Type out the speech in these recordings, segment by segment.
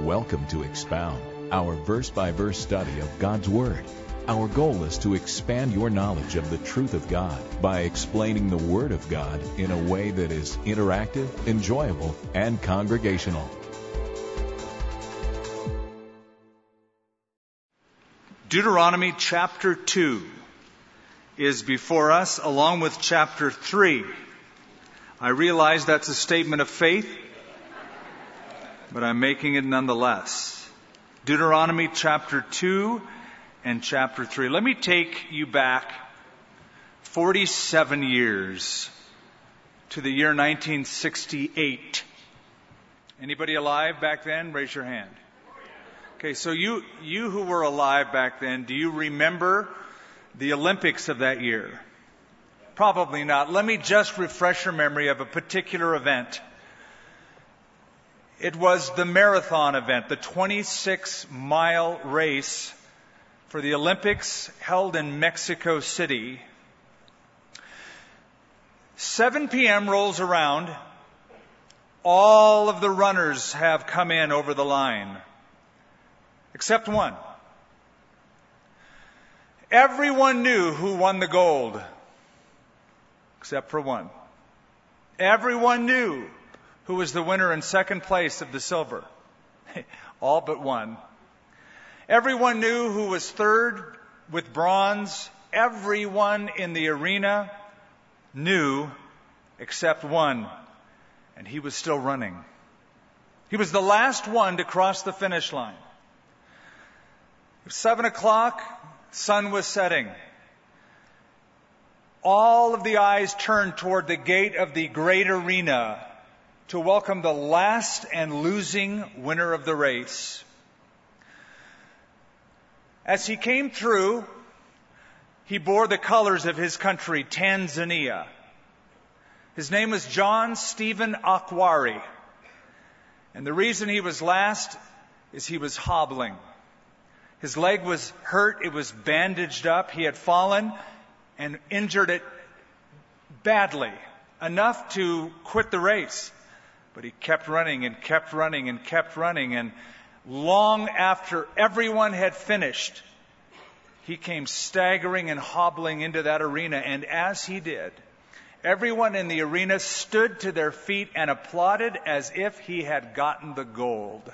Welcome to Expound, our verse by verse study of God's Word. Our goal is to expand your knowledge of the truth of God by explaining the Word of God in a way that is interactive, enjoyable, and congregational. Deuteronomy chapter 2 is before us along with chapter 3. I realize that's a statement of faith, but I'm making it nonetheless. Deuteronomy chapter 2 and chapter 3. Let me take you back 47 years to the year 1968. Anybody alive back then? Raise your hand. Okay, so you, you who were alive back then, do you remember the Olympics of that year? Probably not. Let me just refresh your memory of a particular event. It was the marathon event, the 26 mile race for the Olympics held in Mexico City. 7 p.m. rolls around. All of the runners have come in over the line, except one. Everyone knew who won the gold, except for one. Everyone knew who was the winner in second place of the silver. All but one. Everyone knew who was third with bronze. Everyone in the arena knew except one. And he was still running. He was the last one to cross the finish line. It was seven o'clock. Sun was setting. All of the eyes turned toward the gate of the great arena to welcome the last and losing winner of the race. As he came through, he bore the colors of his country, Tanzania. His name was John Stephen Akhwari. And the reason he was last is he was hobbling. His leg was hurt, it was bandaged up. He had fallen and injured it badly, enough to quit the race. But he kept running and kept running and kept running. And long after everyone had finished, he came staggering and hobbling into that arena. And as he did, everyone in the arena stood to their feet and applauded as if he had gotten the gold.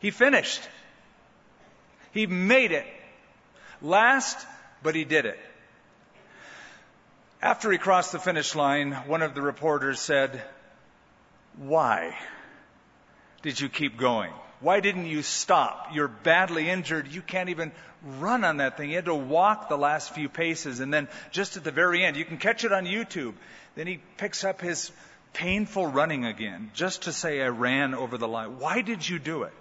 He finished. He made it. Last, but he did it. After he crossed the finish line, one of the reporters said, why did you keep going? Why didn't you stop? You're badly injured. You can't even run on that thing. You had to walk the last few paces. And then just at the very end, you can catch it on YouTube. Then he picks up his painful running again just to say, I ran over the line. Why did you do it?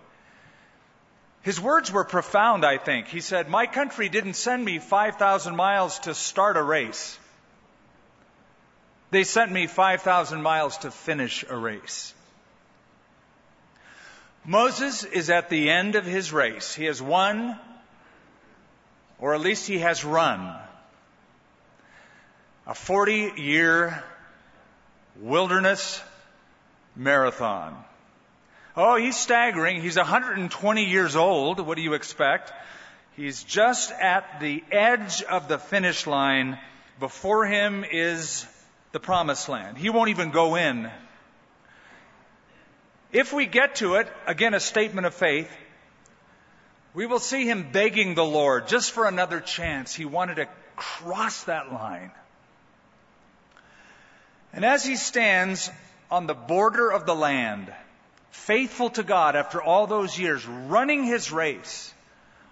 His words were profound, I think. He said, My country didn't send me 5,000 miles to start a race. They sent me 5,000 miles to finish a race. Moses is at the end of his race. He has won, or at least he has run, a 40 year wilderness marathon. Oh, he's staggering. He's 120 years old. What do you expect? He's just at the edge of the finish line. Before him is the promised land. He won't even go in. If we get to it, again, a statement of faith, we will see him begging the Lord just for another chance. He wanted to cross that line. And as he stands on the border of the land, faithful to God after all those years, running his race,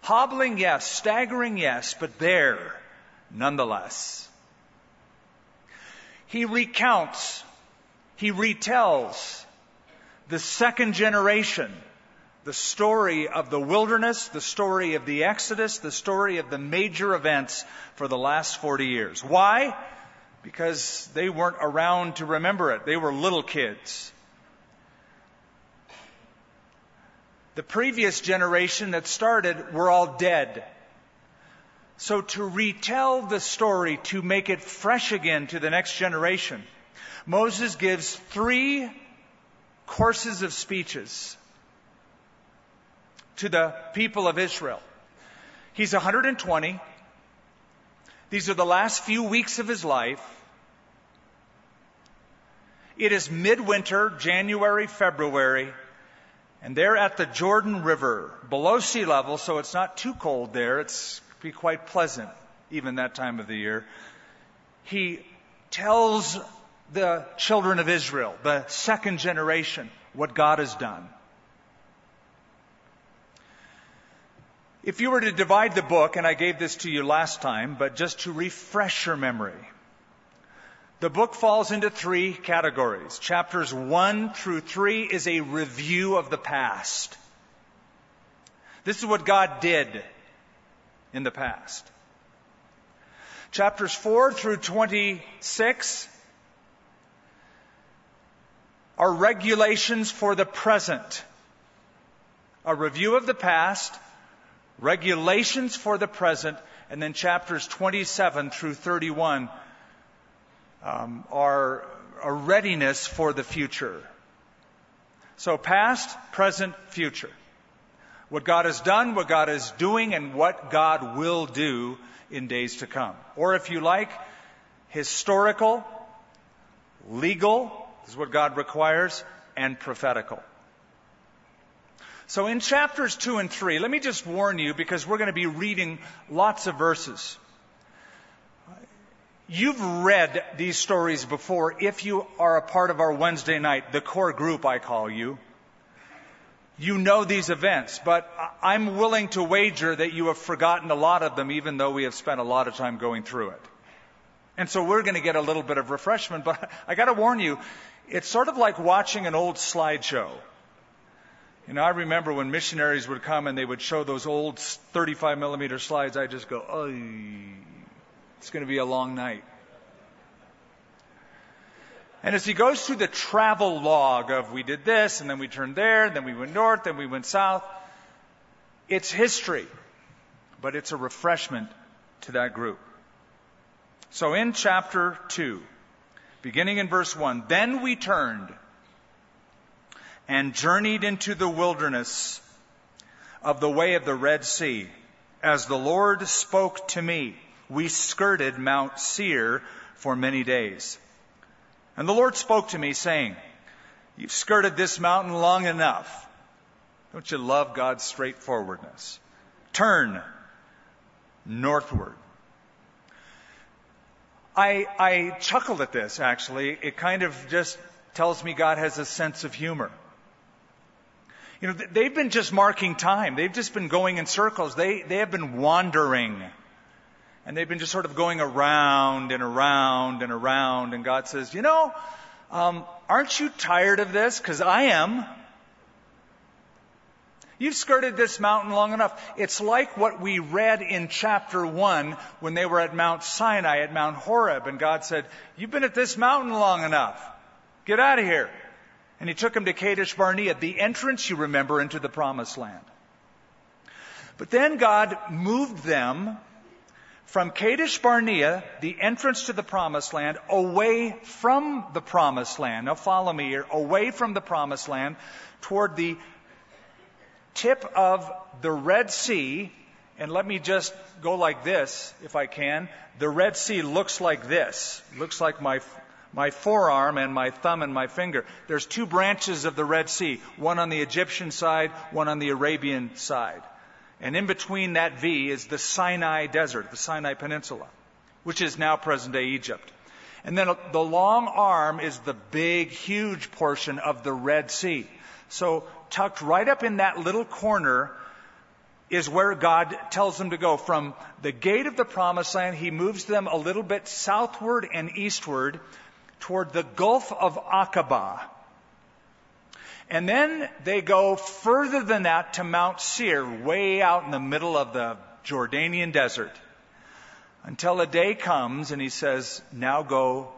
hobbling, yes, staggering, yes, but there, nonetheless he recounts, he retells the second generation, the story of the wilderness, the story of the Exodus, the story of the major events for the last 40 years. Why? Because they weren't around to remember it. They were little kids. The previous generation that started were all dead. So to retell the story, to make it fresh again to the next generation, Moses gives three courses of speeches. to the people of Israel. He's 120. These are the last few weeks of his life. It is midwinter, January, February, and they're at the Jordan River, below sea level, so it's not too cold there. It's be quite pleasant, even that time of the year. He tells the children of Israel, the second generation, what God has done. If you were to divide the book, and I gave this to you last time, but just to refresh your memory, the book falls into three categories. Chapters 1 through 3 is a review of the past. This is what God did in the past. Chapters 4 through 26 are regulations for the present. A review of the past regulations for the present, and then chapters 27 through 31 um, are a readiness for the future. So past, present, future. What God has done, what God is doing, and what God will do in days to come. Or if you like, historical, legal, is what God requires, and prophetical. So in chapters 2 and 3, let me just warn you because we're going to be reading lots of verses. You've read these stories before if you are a part of our Wednesday night, the core group I call you. You know these events, but I'm willing to wager that you have forgotten a lot of them even though we have spent a lot of time going through it. And so we're going to get a little bit of refreshment, but I gotta warn you, it's sort of like watching an old slideshow. You know, I remember when missionaries would come and they would show those old 35 millimeter slides, I just go, oh, it's going to be a long night. And as he goes through the travel log of we did this, and then we turned there, and then we went north, then we went south, it's history, but it's a refreshment to that group. So in chapter 2, beginning in verse 1, then we turned and journeyed into the wilderness of the way of the Red Sea. As the Lord spoke to me, we skirted Mount Seir for many days. And the Lord spoke to me saying, You've skirted this mountain long enough. Don't you love God's straightforwardness? Turn northward. I, I chuckled at this actually. It kind of just tells me God has a sense of humor. You know, they've been just marking time. They've just been going in circles. They, they have been wandering. And they've been just sort of going around and around and around. And God says, you know, um, aren't you tired of this? Because I am. You've skirted this mountain long enough. It's like what we read in chapter 1 when they were at Mount Sinai, at Mount Horeb, and God said, You've been at this mountain long enough. Get out of here. And he took him to Kadesh Barnea, the entrance, you remember, into the promised land. But then God moved them from Kadesh Barnea, the entrance to the promised land, away from the promised land. Now follow me here. Away from the promised land toward the tip of the Red Sea. And let me just go like this, if I can. The Red Sea looks like this. Looks like my my forearm and my thumb and my finger. There's two branches of the Red Sea, one on the Egyptian side, one on the Arabian side. And in between that V is the Sinai Desert, the Sinai Peninsula, which is now present day Egypt. And then the long arm is the big, huge portion of the Red Sea. So tucked right up in that little corner is where God tells them to go. From the gate of the promised land, He moves them a little bit southward and eastward toward the Gulf of Aqaba. And then they go further than that to Mount Seir, way out in the middle of the Jordanian desert. Until a day comes and he says, now go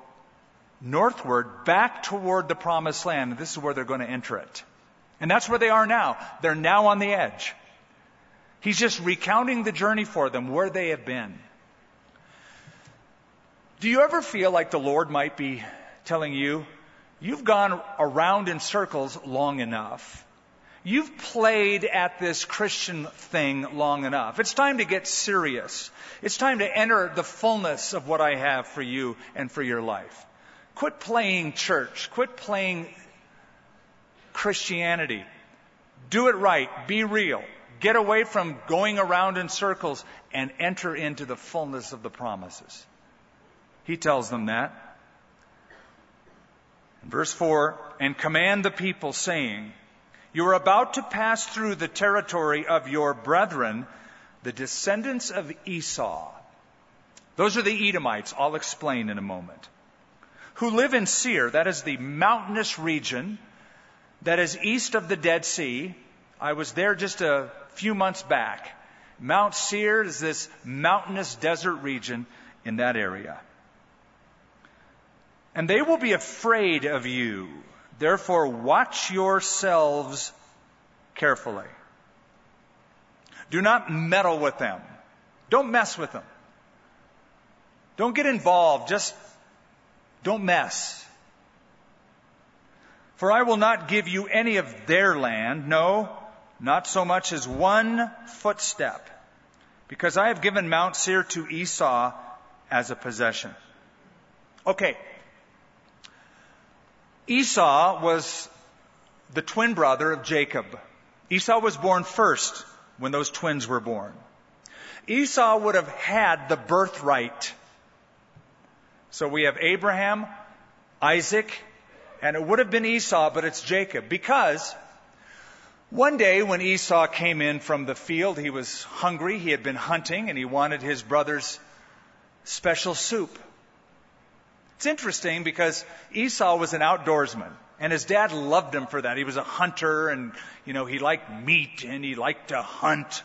northward back toward the promised land. This is where they're going to enter it. And that's where they are now. They're now on the edge. He's just recounting the journey for them, where they have been. Do you ever feel like the Lord might be telling you, you've gone around in circles long enough? You've played at this Christian thing long enough. It's time to get serious. It's time to enter the fullness of what I have for you and for your life. Quit playing church. Quit playing Christianity. Do it right. Be real. Get away from going around in circles and enter into the fullness of the promises. He tells them that. Verse 4, and command the people saying, you are about to pass through the territory of your brethren, the descendants of Esau. Those are the Edomites. I'll explain in a moment. Who live in Seir, that is the mountainous region that is east of the Dead Sea. I was there just a few months back. Mount Seir is this mountainous desert region in that area. And they will be afraid of you Therefore, watch yourselves carefully. Do not meddle with them. Don't mess with them. Don't get involved. Just don't mess. For I will not give you any of their land, no, not so much as one footstep, because I have given Mount Seir to Esau as a possession. Okay, Esau was the twin brother of Jacob. Esau was born first when those twins were born. Esau would have had the birthright. So we have Abraham, Isaac, and it would have been Esau, but it's Jacob because one day when Esau came in from the field, he was hungry, he had been hunting, and he wanted his brother's special soup. It's interesting because Esau was an outdoorsman. And his dad loved him for that. He was a hunter and, you know, he liked meat and he liked to hunt.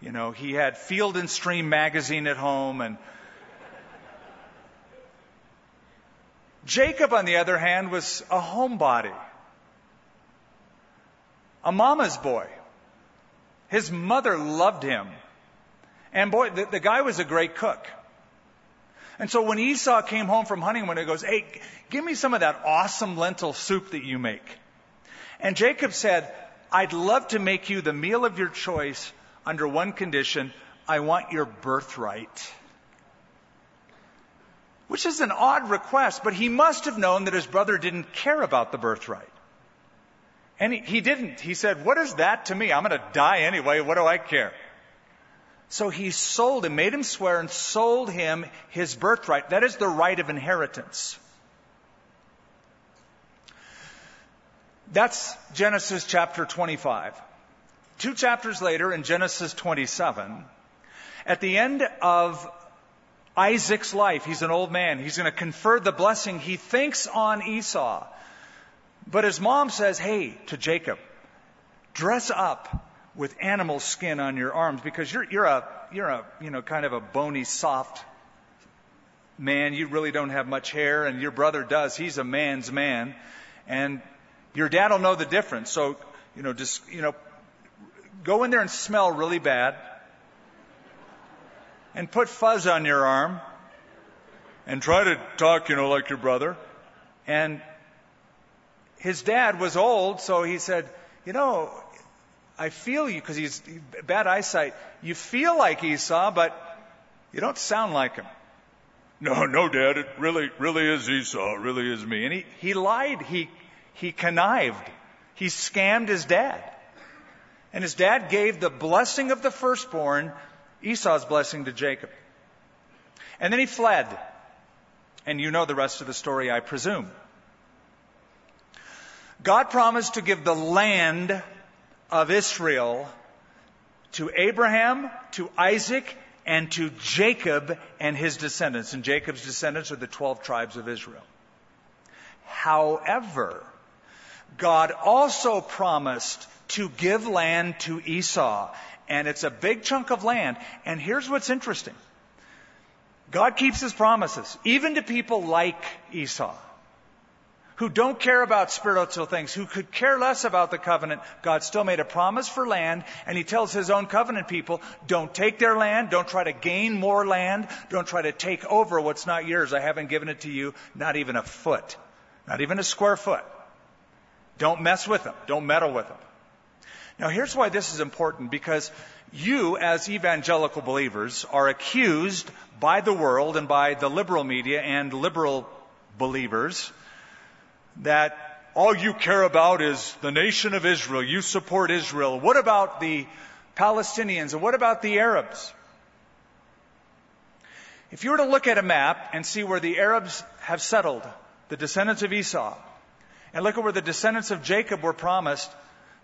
You know, he had Field and Stream magazine at home and Jacob, on the other hand, was a homebody. A mama's boy. His mother loved him. And boy, the, the guy was a great cook. And so when Esau came home from hunting day, he goes, Hey, give me some of that awesome lentil soup that you make. And Jacob said, I'd love to make you the meal of your choice under one condition. I want your birthright. Which is an odd request, but he must have known that his brother didn't care about the birthright. And he, he didn't. He said, What is that to me? I'm going to die anyway. What do I care? So he sold him, made him swear, and sold him his birthright. That is the right of inheritance. That's Genesis chapter 25. Two chapters later, in Genesis 27, at the end of Isaac's life, he's an old man, he's going to confer the blessing. He thinks on Esau. But his mom says, Hey, to Jacob, dress up with animal skin on your arms because you're, you're a, you're a, you know, kind of a bony, soft man. You really don't have much hair and your brother does. He's a man's man. And your dad will know the difference. So, you know, just, you know, go in there and smell really bad and put fuzz on your arm and try to talk, you know, like your brother. And his dad was old, so he said, you know, I feel you because he's bad eyesight. You feel like Esau, but you don't sound like him. No, no, Dad, it really, really is Esau. It really is me. And he, he lied. He, he connived. He scammed his dad. And his dad gave the blessing of the firstborn, Esau's blessing to Jacob. And then he fled. And you know the rest of the story, I presume. God promised to give the land of Israel to Abraham, to Isaac, and to Jacob and his descendants. And Jacob's descendants are the 12 tribes of Israel. However, God also promised to give land to Esau. And it's a big chunk of land. And here's what's interesting. God keeps his promises, even to people like Esau who don't care about spiritual things, who could care less about the covenant, God still made a promise for land, and He tells His own covenant people, don't take their land, don't try to gain more land, don't try to take over what's not yours. I haven't given it to you, not even a foot, not even a square foot. Don't mess with them, don't meddle with them. Now, here's why this is important because you, as evangelical believers, are accused by the world and by the liberal media and liberal believers that all you care about is the nation of Israel. You support Israel. What about the Palestinians? And what about the Arabs? If you were to look at a map and see where the Arabs have settled, the descendants of Esau, and look at where the descendants of Jacob were promised,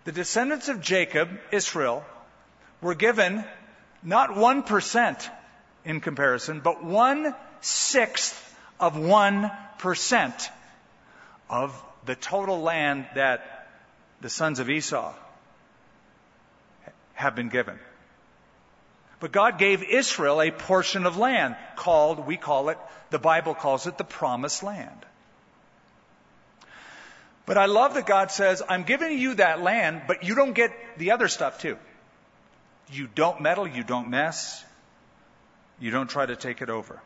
the descendants of Jacob, Israel, were given not 1% in comparison, but one sixth of 1% of the total land that the sons of Esau have been given. But God gave Israel a portion of land called, we call it, the Bible calls it the promised land. But I love that God says, I'm giving you that land, but you don't get the other stuff too. You don't meddle, you don't mess, you don't try to take it over.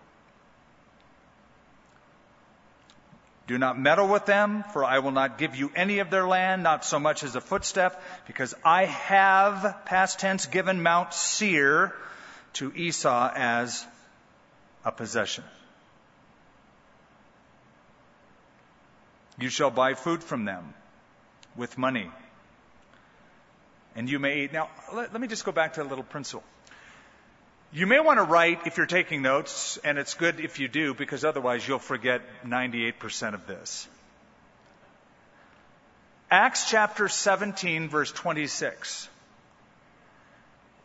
Do not meddle with them, for I will not give you any of their land, not so much as a footstep, because I have, past tense, given Mount Seir to Esau as a possession. You shall buy food from them with money. And you may eat. Now, let, let me just go back to a little principle. You may want to write if you're taking notes, and it's good if you do, because otherwise you'll forget 98% of this. Acts chapter 17, verse 26,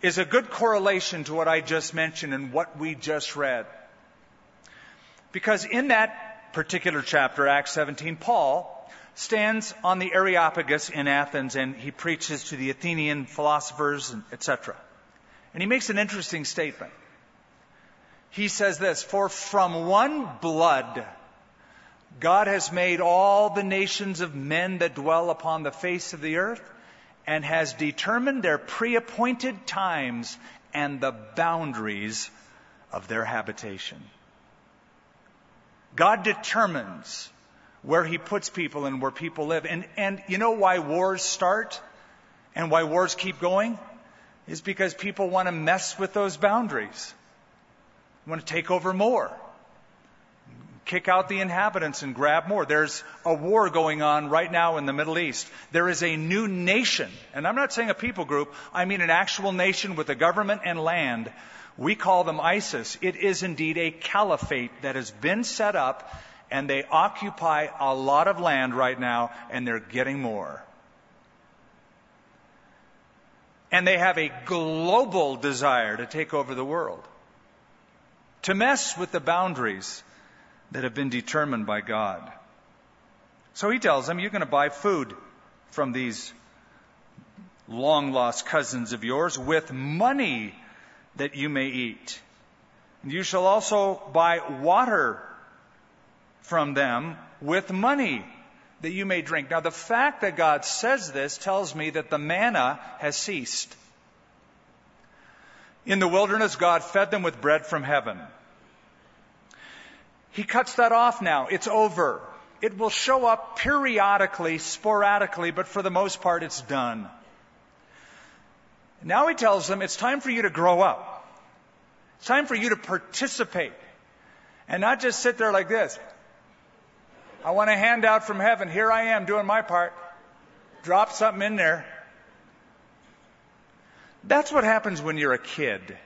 is a good correlation to what I just mentioned and what we just read. Because in that particular chapter, Acts 17, Paul stands on the Areopagus in Athens and he preaches to the Athenian philosophers, etc. And he makes an interesting statement. He says this, for from one blood, God has made all the nations of men that dwell upon the face of the earth and has determined their pre-appointed times and the boundaries of their habitation. God determines where he puts people and where people live. And, and you know why wars start and why wars keep going? Is because people want to mess with those boundaries. Want to take over more. Kick out the inhabitants and grab more. There's a war going on right now in the Middle East. There is a new nation, and I'm not saying a people group, I mean an actual nation with a government and land. We call them ISIS. It is indeed a caliphate that has been set up, and they occupy a lot of land right now, and they're getting more. And they have a global desire to take over the world, to mess with the boundaries that have been determined by God. So he tells them, You're going to buy food from these long lost cousins of yours with money that you may eat. You shall also buy water from them with money that you may drink. Now, the fact that God says this tells me that the manna has ceased. In the wilderness, God fed them with bread from heaven. He cuts that off now. It's over. It will show up periodically, sporadically, but for the most part, it's done. Now he tells them it's time for you to grow up. It's time for you to participate and not just sit there like this. I want a handout from heaven. Here I am doing my part. Drop something in there. That's what happens when you're a kid.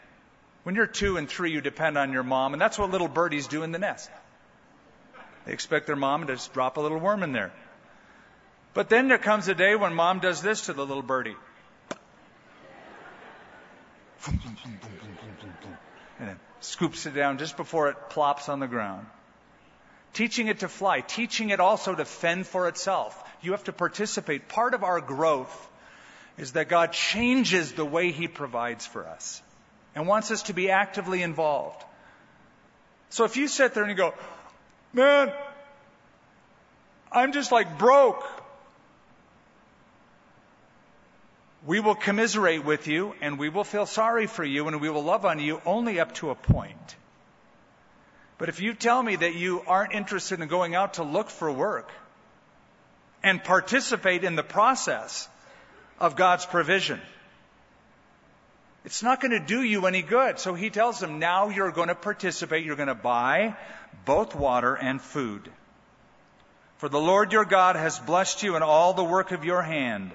When you're two and three, you depend on your mom, and that's what little birdies do in the nest. They expect their mom to just drop a little worm in there. But then there comes a day when mom does this to the little birdie. And then scoops it down just before it plops on the ground teaching it to fly, teaching it also to fend for itself. You have to participate. Part of our growth is that God changes the way He provides for us and wants us to be actively involved. So if you sit there and you go, man, I'm just like broke. We will commiserate with you and we will feel sorry for you and we will love on you only up to a point. But if you tell me that you aren't interested in going out to look for work and participate in the process of God's provision. It's not going to do you any good. So he tells them, now you're going to participate. You're going to buy both water and food. For the Lord your God has blessed you in all the work of your hand.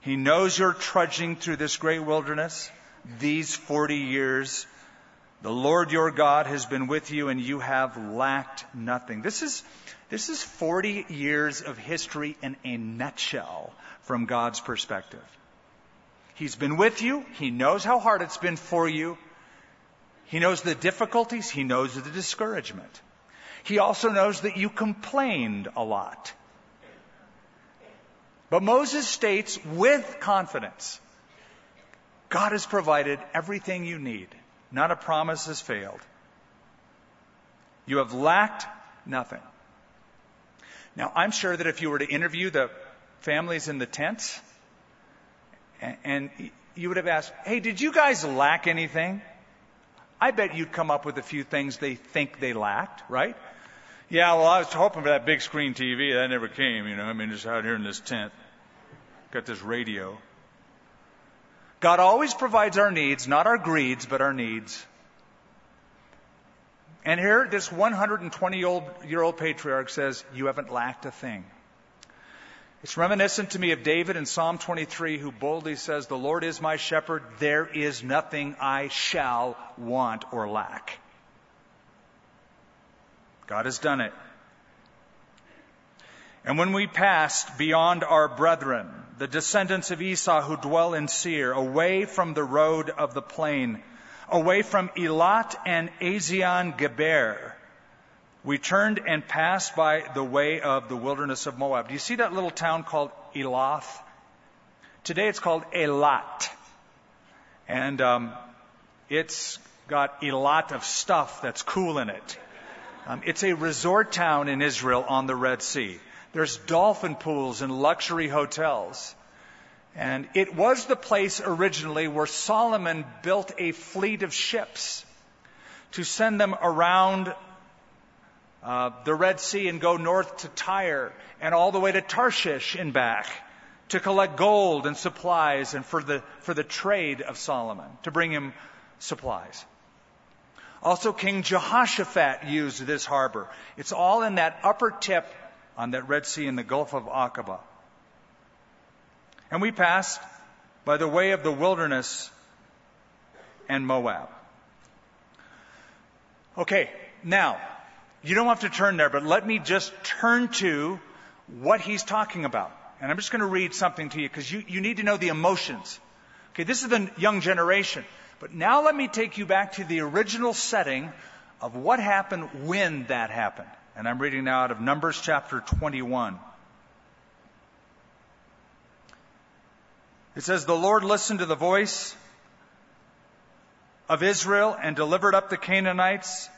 He knows you're trudging through this great wilderness these 40 years. The Lord your God has been with you and you have lacked nothing. This is, this is 40 years of history in a nutshell from God's perspective. He's been with you. He knows how hard it's been for you. He knows the difficulties. He knows the discouragement. He also knows that you complained a lot. But Moses states with confidence, God has provided everything you need. Not a promise has failed. You have lacked nothing. Now, I'm sure that if you were to interview the families in the tents, and you would have asked, hey, did you guys lack anything? I bet you'd come up with a few things they think they lacked, right? Yeah, well, I was hoping for that big screen TV. That never came, you know. I mean, just out here in this tent. Got this radio. God always provides our needs, not our greeds, but our needs. And here, this 120 year old patriarch says, You haven't lacked a thing. It's reminiscent to me of David in Psalm 23 who boldly says, The Lord is my shepherd, there is nothing I shall want or lack. God has done it. And when we passed beyond our brethren, the descendants of Esau who dwell in Seir, away from the road of the plain, away from Elat and Ezion Geber, we turned and passed by the way of the wilderness of Moab. Do you see that little town called Elath? Today it's called Elat. And um, it's got a lot of stuff that's cool in it. Um, it's a resort town in Israel on the Red Sea. There's dolphin pools and luxury hotels. And it was the place originally where Solomon built a fleet of ships to send them around uh, the Red Sea and go north to Tyre and all the way to Tarshish and back to collect gold and supplies and for the, for the trade of Solomon, to bring him supplies. Also, King Jehoshaphat used this harbor. It's all in that upper tip on that Red Sea in the Gulf of Aqaba. And we passed by the way of the wilderness and Moab. Okay, now, you don't have to turn there, but let me just turn to what he's talking about. And I'm just going to read something to you because you, you need to know the emotions. Okay, this is the young generation. But now let me take you back to the original setting of what happened when that happened. And I'm reading now out of Numbers chapter 21. It says, The Lord listened to the voice of Israel and delivered up the Canaanites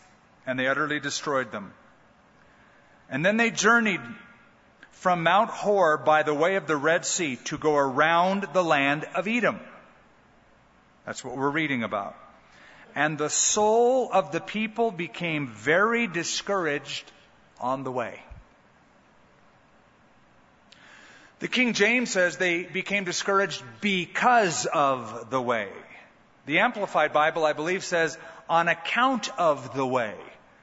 and they utterly destroyed them. And then they journeyed from Mount Hor by the way of the Red Sea to go around the land of Edom. That's what we're reading about. And the soul of the people became very discouraged on the way. The King James says they became discouraged because of the way. The Amplified Bible, I believe, says on account of the way.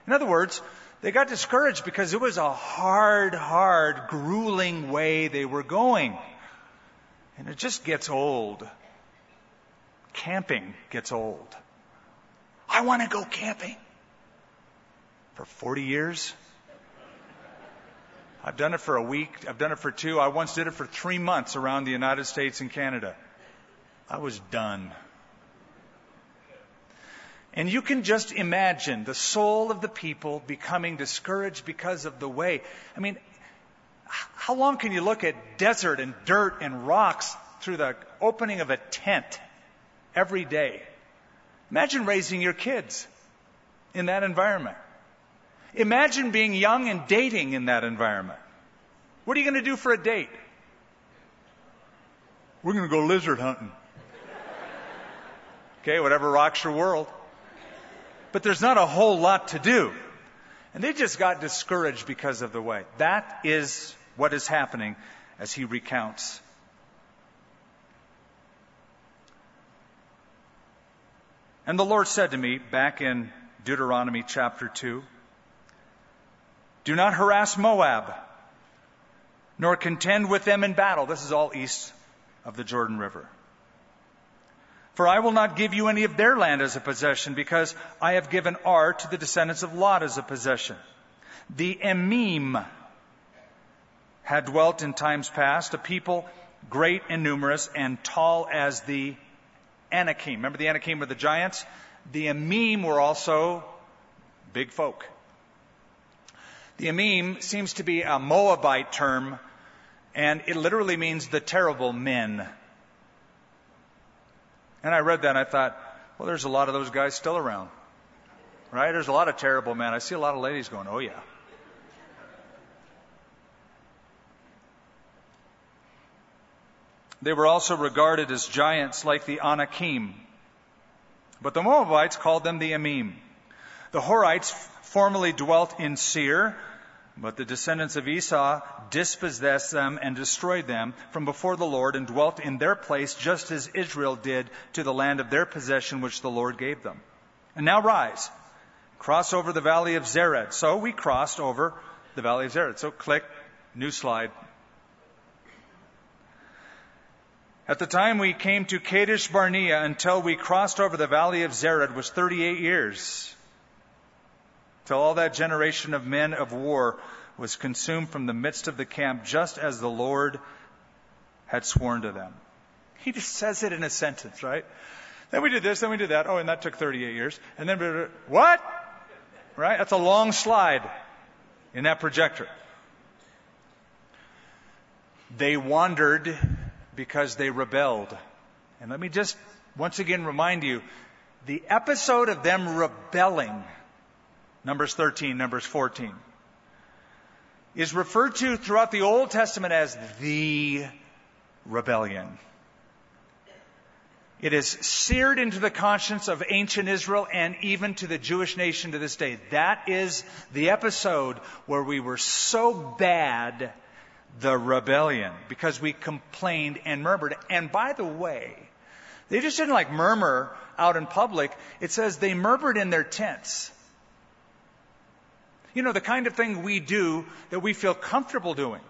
In other words, they got discouraged because it was a hard, hard, grueling way they were going. And it just gets old. Camping gets old. I want to go camping. For 40 years? I've done it for a week. I've done it for two. I once did it for three months around the United States and Canada. I was done. And you can just imagine the soul of the people becoming discouraged because of the way. I mean, how long can you look at desert and dirt and rocks through the opening of a tent every day? Imagine raising your kids in that environment. Imagine being young and dating in that environment. What are you going to do for a date? We're going to go lizard hunting. Okay, whatever rocks your world. But there's not a whole lot to do. And they just got discouraged because of the way. That is what is happening as he recounts. And the Lord said to me back in Deuteronomy chapter 2 do not harass Moab, nor contend with them in battle. This is all east of the Jordan River. For I will not give you any of their land as a possession, because I have given Ar to the descendants of Lot as a possession. The Emim had dwelt in times past, a people great and numerous and tall as the Anakim. Remember the Anakim were the giants? The Emim were also big folk. The Emim seems to be a Moabite term, and it literally means the terrible men. And I read that and I thought, well, there's a lot of those guys still around. Right? There's a lot of terrible men. I see a lot of ladies going, oh, yeah. They were also regarded as giants like the Anakim. But the Moabites called them the Emim. The Horites formerly dwelt in Seir, but the descendants of Esau dispossessed them and destroyed them from before the Lord and dwelt in their place just as Israel did to the land of their possession which the Lord gave them. And now rise, cross over the valley of Zered. So we crossed over the valley of Zered. So click, new slide, At the time we came to Kadesh Barnea until we crossed over the valley of Zered was 38 years. Till all that generation of men of war was consumed from the midst of the camp, just as the Lord had sworn to them. He just says it in a sentence, right? Then we did this, then we did that. Oh, and that took 38 years. And then, what? Right? That's a long slide in that projector. They wandered because they rebelled. And let me just once again remind you the episode of them rebelling, Numbers 13, Numbers 14, is referred to throughout the Old Testament as the rebellion. It is seared into the conscience of ancient Israel and even to the Jewish nation to this day. That is the episode where we were so bad the rebellion because we complained and murmured. And by the way, they just didn't like murmur out in public. It says they murmured in their tents. You know, the kind of thing we do that we feel comfortable doing.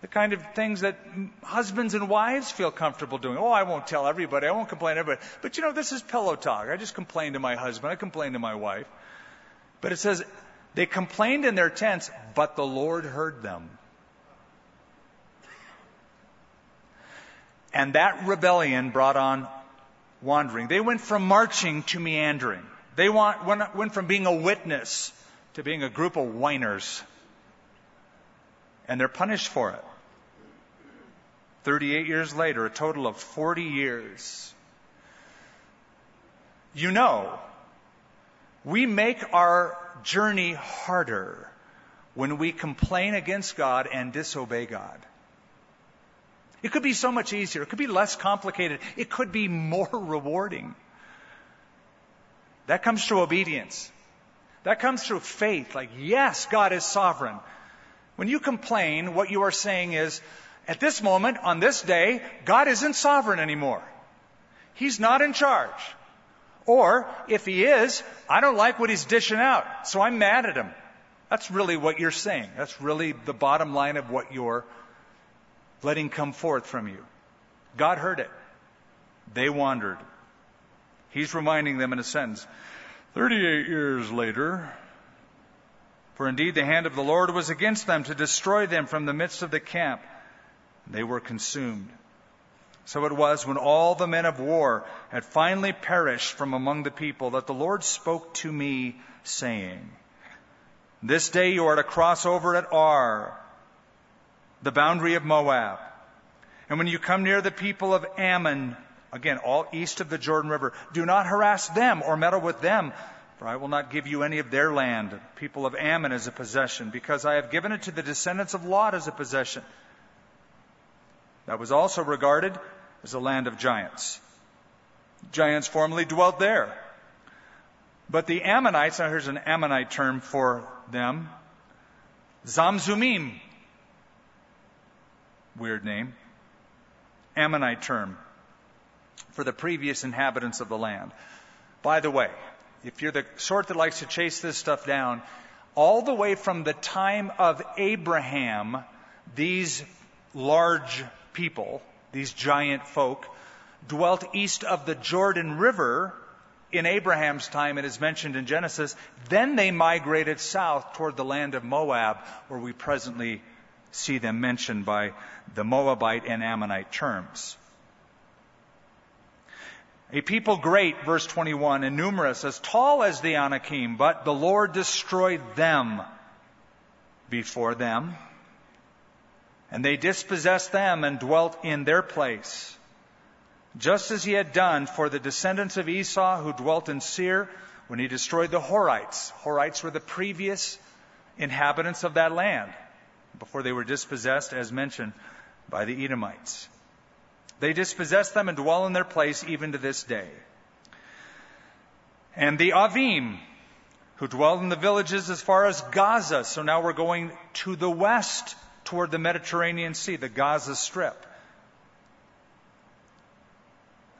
The kind of things that husbands and wives feel comfortable doing. Oh, I won't tell everybody. I won't complain to everybody. But you know, this is pillow talk. I just complain to my husband. I complain to my wife. But it says they complained in their tents, but the Lord heard them. And that rebellion brought on wandering. They went from marching to meandering. They went from being a witness to being a group of whiners. And they're punished for it. 38 years later, a total of 40 years. You know, we make our journey harder when we complain against God and disobey God. It could be so much easier. It could be less complicated. It could be more rewarding. That comes through obedience. That comes through faith. Like, yes, God is sovereign. When you complain, what you are saying is, at this moment, on this day, God isn't sovereign anymore. He's not in charge. Or, if He is, I don't like what He's dishing out, so I'm mad at Him. That's really what you're saying. That's really the bottom line of what you're letting come forth from you. God heard it. They wandered. He's reminding them in a sentence 38 years later, for indeed the hand of the Lord was against them to destroy them from the midst of the camp. They were consumed. So it was when all the men of war had finally perished from among the people that the Lord spoke to me, saying, This day you are to cross over at Ar the boundary of Moab. And when you come near the people of Ammon, again, all east of the Jordan River, do not harass them or meddle with them, for I will not give you any of their land, people of Ammon, as a possession, because I have given it to the descendants of Lot as a possession. That was also regarded as a land of giants. Giants formerly dwelt there. But the Ammonites, now here's an Ammonite term for them, Zamzummim, weird name, Ammonite term for the previous inhabitants of the land. by the way, if you're the sort that likes to chase this stuff down, all the way from the time of Abraham, these large people, these giant folk, dwelt east of the Jordan River in Abraham's time, it is mentioned in Genesis. Then they migrated south toward the land of Moab, where we presently see them mentioned by the Moabite and Ammonite terms. A people great, verse 21, and numerous, as tall as the Anakim, but the Lord destroyed them before them. And they dispossessed them and dwelt in their place. Just as he had done for the descendants of Esau who dwelt in Seir when he destroyed the Horites. Horites were the previous inhabitants of that land before they were dispossessed, as mentioned by the Edomites. They dispossess them and dwell in their place even to this day. And the Avim, who dwell in the villages as far as Gaza. So now we're going to the west toward the Mediterranean Sea, the Gaza Strip.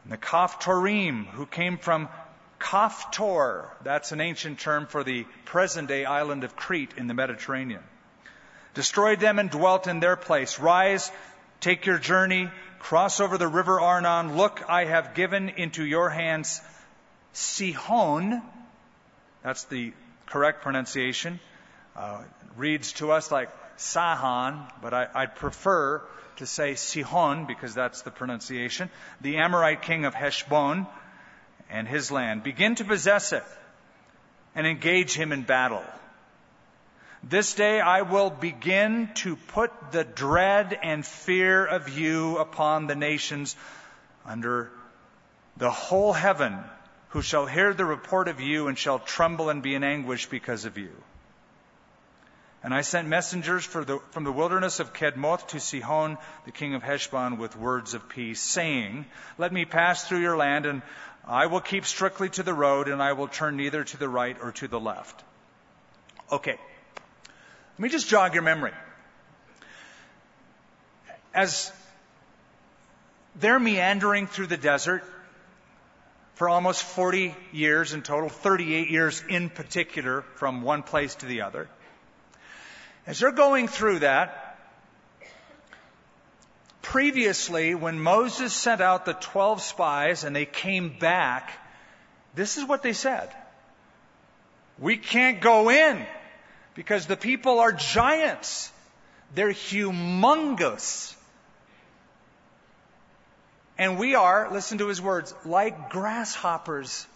And the Kaphtorim, who came from Kaphtor. That's an ancient term for the present day island of Crete in the Mediterranean. Destroyed them and dwelt in their place. Rise, take your journey, cross over the river Arnon. Look, I have given into your hands Sihon. That's the correct pronunciation. Uh, reads to us like Sahan, but I, I'd prefer to say Sihon because that's the pronunciation. The Amorite king of Heshbon and his land. Begin to possess it and engage him in battle. This day I will begin to put the dread and fear of you upon the nations under the whole heaven, who shall hear the report of you and shall tremble and be in anguish because of you. And I sent messengers the, from the wilderness of Kedmoth to Sihon, the king of Heshbon, with words of peace, saying, Let me pass through your land, and I will keep strictly to the road, and I will turn neither to the right or to the left. Okay. Let me just jog your memory. As they're meandering through the desert for almost 40 years in total, 38 years in particular, from one place to the other. As they're going through that, previously, when Moses sent out the 12 spies and they came back, this is what they said. We can't go in because the people are giants. They're humongous. And we are, listen to his words, like grasshoppers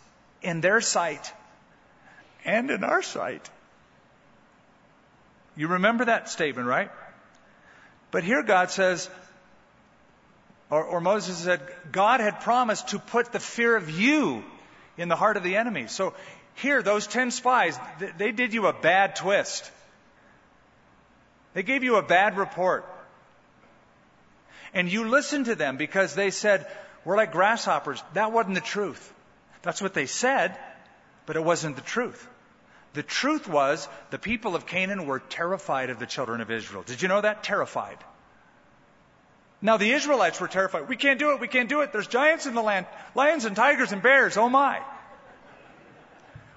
in their sight and in our sight. You remember that statement, right? But here God says, or, or, Moses said, God had promised to put the fear of you in the heart of the enemy. So here, those ten spies, they did you a bad twist. They gave you a bad report. And you listened to them because they said, we're like grasshoppers. That wasn't the truth. That's what they said, but it wasn't the truth. The truth was the people of Canaan were terrified of the children of Israel. Did you know that? Terrified. Now the Israelites were terrified. We can't do it. We can't do it. There's giants in the land. Lions and tigers and bears. Oh my.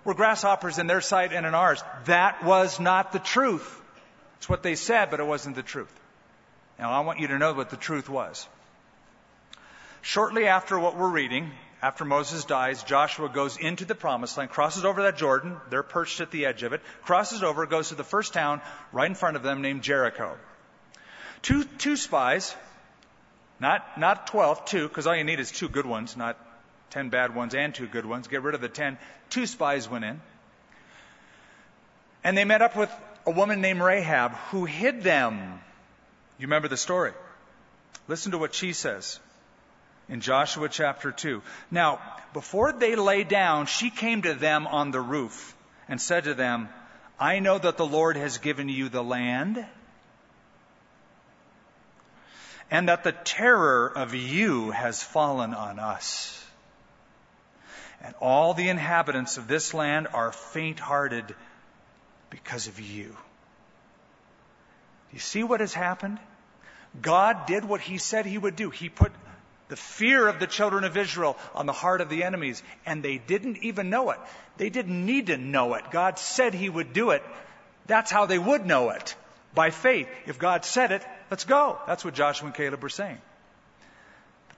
We're grasshoppers in their sight and in ours. That was not the truth. It's what they said, but it wasn't the truth. Now, I want you to know what the truth was. Shortly after what we're reading, after Moses dies, Joshua goes into the promised land, crosses over that Jordan. They're perched at the edge of it, crosses over, goes to the first town right in front of them named Jericho. Two, two spies, not, not 12, two, because all you need is two good ones, not ten bad ones and two good ones. Get rid of the ten. Two spies went in. And they met up with a woman named Rahab who hid them. You remember the story. Listen to what she says in Joshua chapter 2. Now, before they lay down, she came to them on the roof and said to them, I know that the Lord has given you the land and that the terror of you has fallen on us and all the inhabitants of this land are faint hearted because of you. Do you see what has happened? God did what he said he would do. He put the fear of the children of Israel on the heart of the enemies, and they didn't even know it. They didn't need to know it. God said He would do it. That's how they would know it by faith. If God said it, let's go. That's what Joshua and Caleb were saying.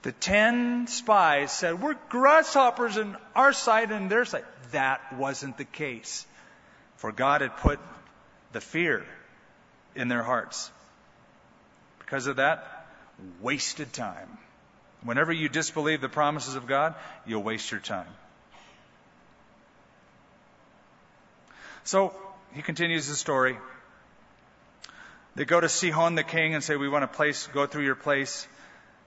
The ten spies said, We're grasshoppers in our sight and their sight. That wasn't the case. For God had put the fear in their hearts. Because of that, wasted time. Whenever you disbelieve the promises of God, you'll waste your time. So, he continues the story. They go to Sihon the king and say, We want to place, go through your place.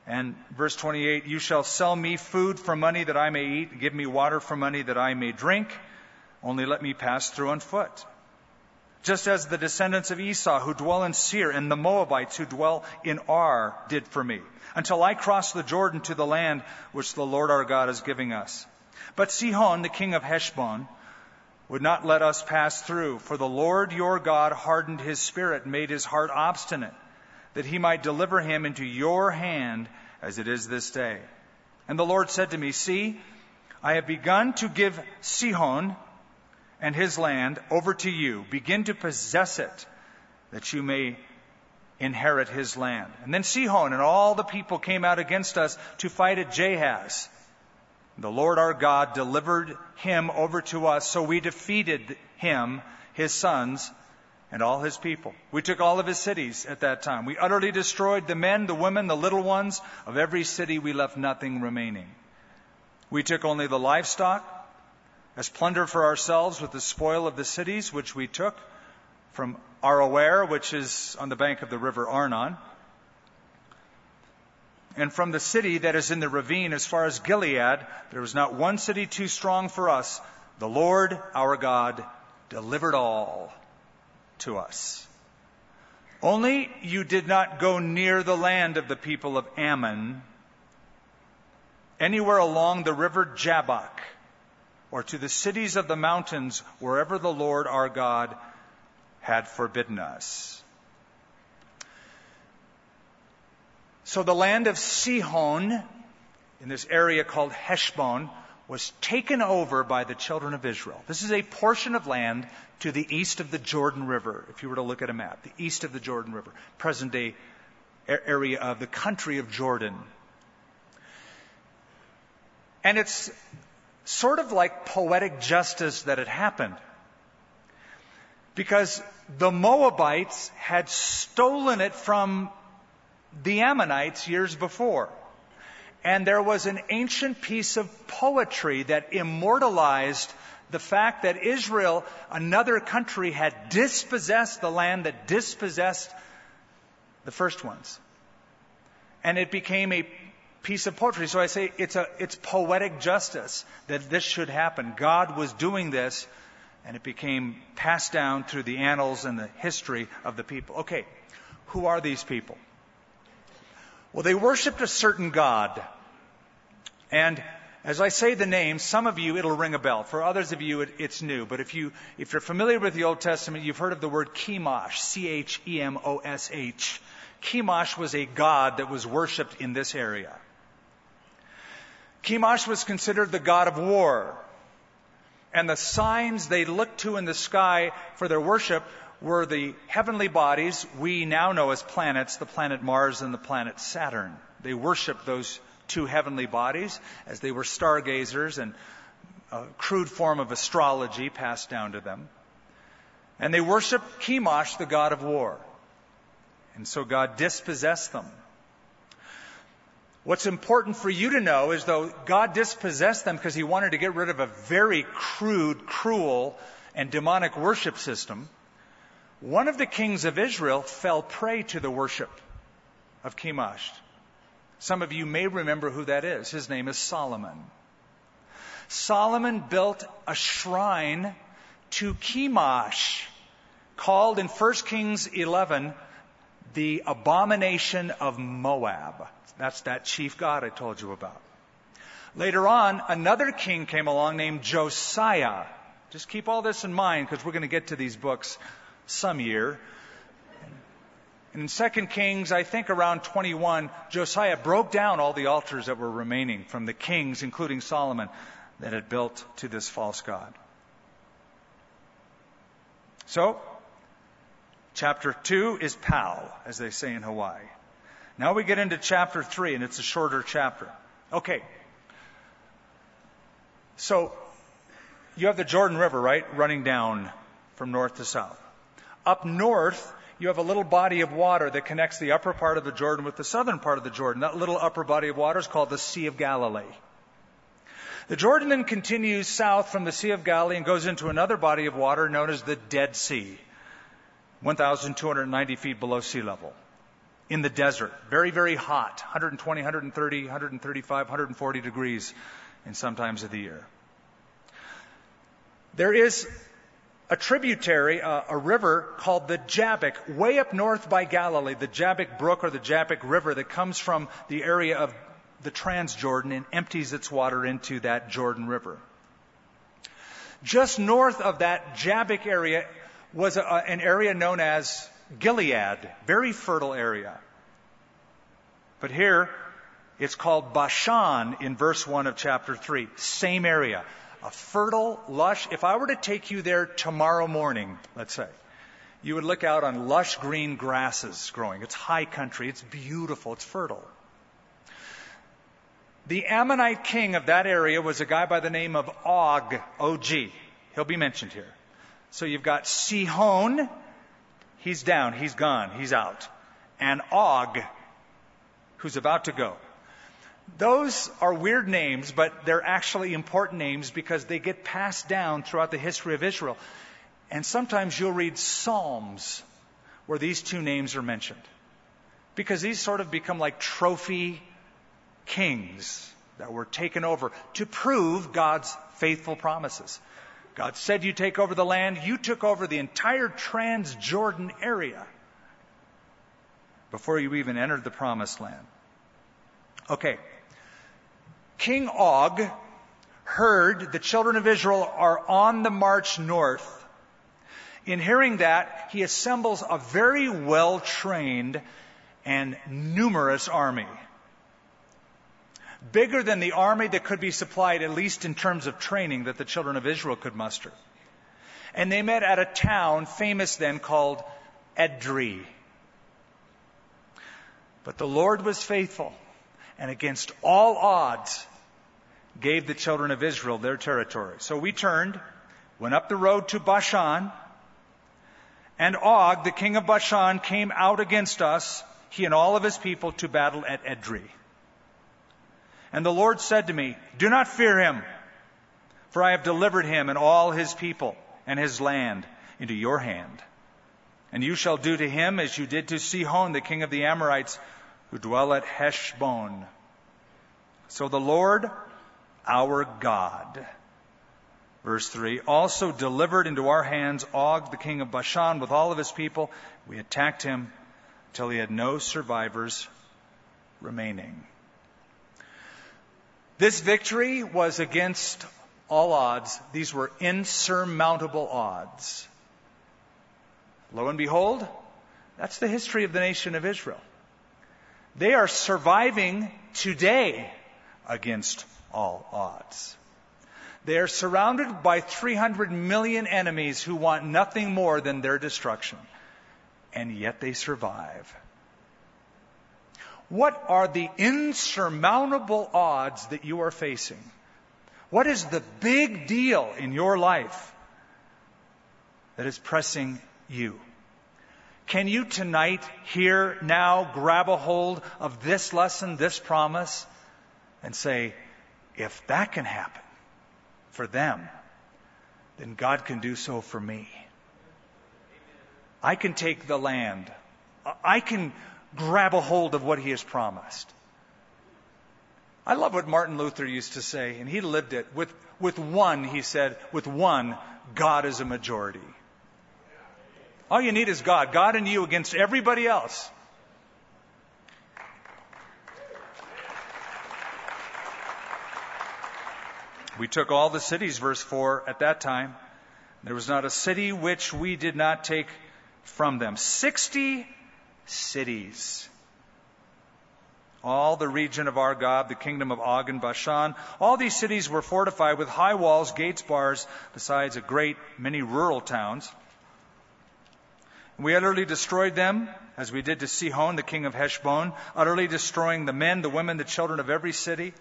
And verse 28, You shall sell me food for money that I may eat, give me water for money that I may drink, only let me pass through on foot. Just as the descendants of Esau who dwell in Seir and the Moabites who dwell in Ar did for me until I cross the Jordan to the land which the Lord our God is giving us. But Sihon, the king of Heshbon, would not let us pass through, for the Lord your God hardened his spirit and made his heart obstinate, that he might deliver him into your hand as it is this day. And the Lord said to me, See, I have begun to give Sihon and his land over to you. Begin to possess it, that you may inherit his land. And then Sihon and all the people came out against us to fight at Jahaz. The Lord our God delivered him over to us, so we defeated him, his sons, and all his people. We took all of his cities at that time. We utterly destroyed the men, the women, the little ones. Of every city we left nothing remaining. We took only the livestock as plunder for ourselves with the spoil of the cities which we took from Aroer, which is on the bank of the river Arnon, and from the city that is in the ravine as far as Gilead, there was not one city too strong for us. The Lord our God delivered all to us. Only you did not go near the land of the people of Ammon, anywhere along the river Jabbok, or to the cities of the mountains, wherever the Lord our God had forbidden us. So the land of Sihon, in this area called Heshbon, was taken over by the children of Israel. This is a portion of land to the east of the Jordan River, if you were to look at a map, the east of the Jordan River, present day area of the country of Jordan. And it's sort of like poetic justice that had happened because the Moabites had stolen it from the Ammonites years before. And there was an ancient piece of poetry that immortalized the fact that Israel, another country, had dispossessed the land that dispossessed the first ones. And it became a piece of poetry. So I say it's a, it's poetic justice that this should happen. God was doing this and it became passed down through the annals and the history of the people. Okay, who are these people? Well, they worshiped a certain God. And as I say the name, some of you it'll ring a bell. For others of you, it, it's new. But if you if you're familiar with the Old Testament, you've heard of the word Chemosh, C-H-E-M-O-S-H. Chemosh was a god that was worshipped in this area. Chemosh was considered the god of war. And the signs they looked to in the sky for their worship were the heavenly bodies we now know as planets, the planet Mars and the planet Saturn. They worshiped those two heavenly bodies as they were stargazers and a crude form of astrology passed down to them. And they worshiped Chemosh, the god of war. And so God dispossessed them. What's important for you to know is though God dispossessed them because he wanted to get rid of a very crude, cruel, and demonic worship system, one of the kings of Israel fell prey to the worship of Chemosh. Some of you may remember who that is. His name is Solomon. Solomon built a shrine to Chemosh called in 1 Kings 11 the abomination of Moab. That's that chief god I told you about. Later on, another king came along named Josiah. Just keep all this in mind because we're going to get to these books some year. And in 2 Kings, I think around 21, Josiah broke down all the altars that were remaining from the kings, including Solomon, that had built to this false god. So, chapter 2 is pau, as they say in Hawaii. Now we get into chapter 3, and it's a shorter chapter. Okay. So, you have the Jordan River, right, running down from north to south. Up north, you have a little body of water that connects the upper part of the Jordan with the southern part of the Jordan. That little upper body of water is called the Sea of Galilee. The Jordan then continues south from the Sea of Galilee and goes into another body of water known as the Dead Sea, 1,290 feet below sea level. In the desert, very, very hot, 120, 130, 135, 140 degrees in some times of the year. There is a tributary, uh, a river called the Jabbok, way up north by Galilee, the Jabbok Brook or the Jabbok River that comes from the area of the Transjordan and empties its water into that Jordan River. Just north of that Jabbok area was a, an area known as Gilead, very fertile area. But here, it's called Bashan in verse 1 of chapter 3. Same area a fertile, lush, if I were to take you there tomorrow morning, let's say, you would look out on lush green grasses growing. It's high country. It's beautiful. It's fertile. The Ammonite king of that area was a guy by the name of Og, O-G. He'll be mentioned here. So you've got Sihon. He's down. He's gone. He's out. And Og, who's about to go. Those are weird names, but they're actually important names because they get passed down throughout the history of Israel. And sometimes you'll read Psalms where these two names are mentioned. Because these sort of become like trophy kings that were taken over to prove God's faithful promises. God said you take over the land. You took over the entire Transjordan area before you even entered the promised land. Okay, King Og heard the children of Israel are on the march north. In hearing that, he assembles a very well trained and numerous army. Bigger than the army that could be supplied, at least in terms of training, that the children of Israel could muster. And they met at a town famous then called Edrei. But the Lord was faithful and against all odds gave the children of Israel their territory. So we turned, went up the road to Bashan, and Og, the king of Bashan, came out against us, he and all of his people, to battle at Edrei. And the Lord said to me, Do not fear him, for I have delivered him and all his people and his land into your hand. And you shall do to him as you did to Sihon, the king of the Amorites, who dwell at Heshbon. So the Lord, our God, verse 3, also delivered into our hands Og, the king of Bashan, with all of his people. We attacked him till he had no survivors remaining. This victory was against all odds. These were insurmountable odds. Lo and behold, that's the history of the nation of Israel. They are surviving today against all odds. They are surrounded by 300 million enemies who want nothing more than their destruction. And yet they survive. What are the insurmountable odds that you are facing? What is the big deal in your life that is pressing you? Can you tonight, here, now, grab a hold of this lesson, this promise, and say, if that can happen for them, then God can do so for me. I can take the land. I can grab a hold of what He has promised. I love what Martin Luther used to say, and he lived it. With, with one, he said, with one, God is a majority. All you need is God. God and you against everybody else. We took all the cities, verse 4, at that time. There was not a city which we did not take from them. 60 cities. All the region of Argob, the kingdom of Og and Bashan, all these cities were fortified with high walls, gates, bars, besides a great many rural towns. We utterly destroyed them, as we did to Sihon, the king of Heshbon, utterly destroying the men, the women, the children of every city.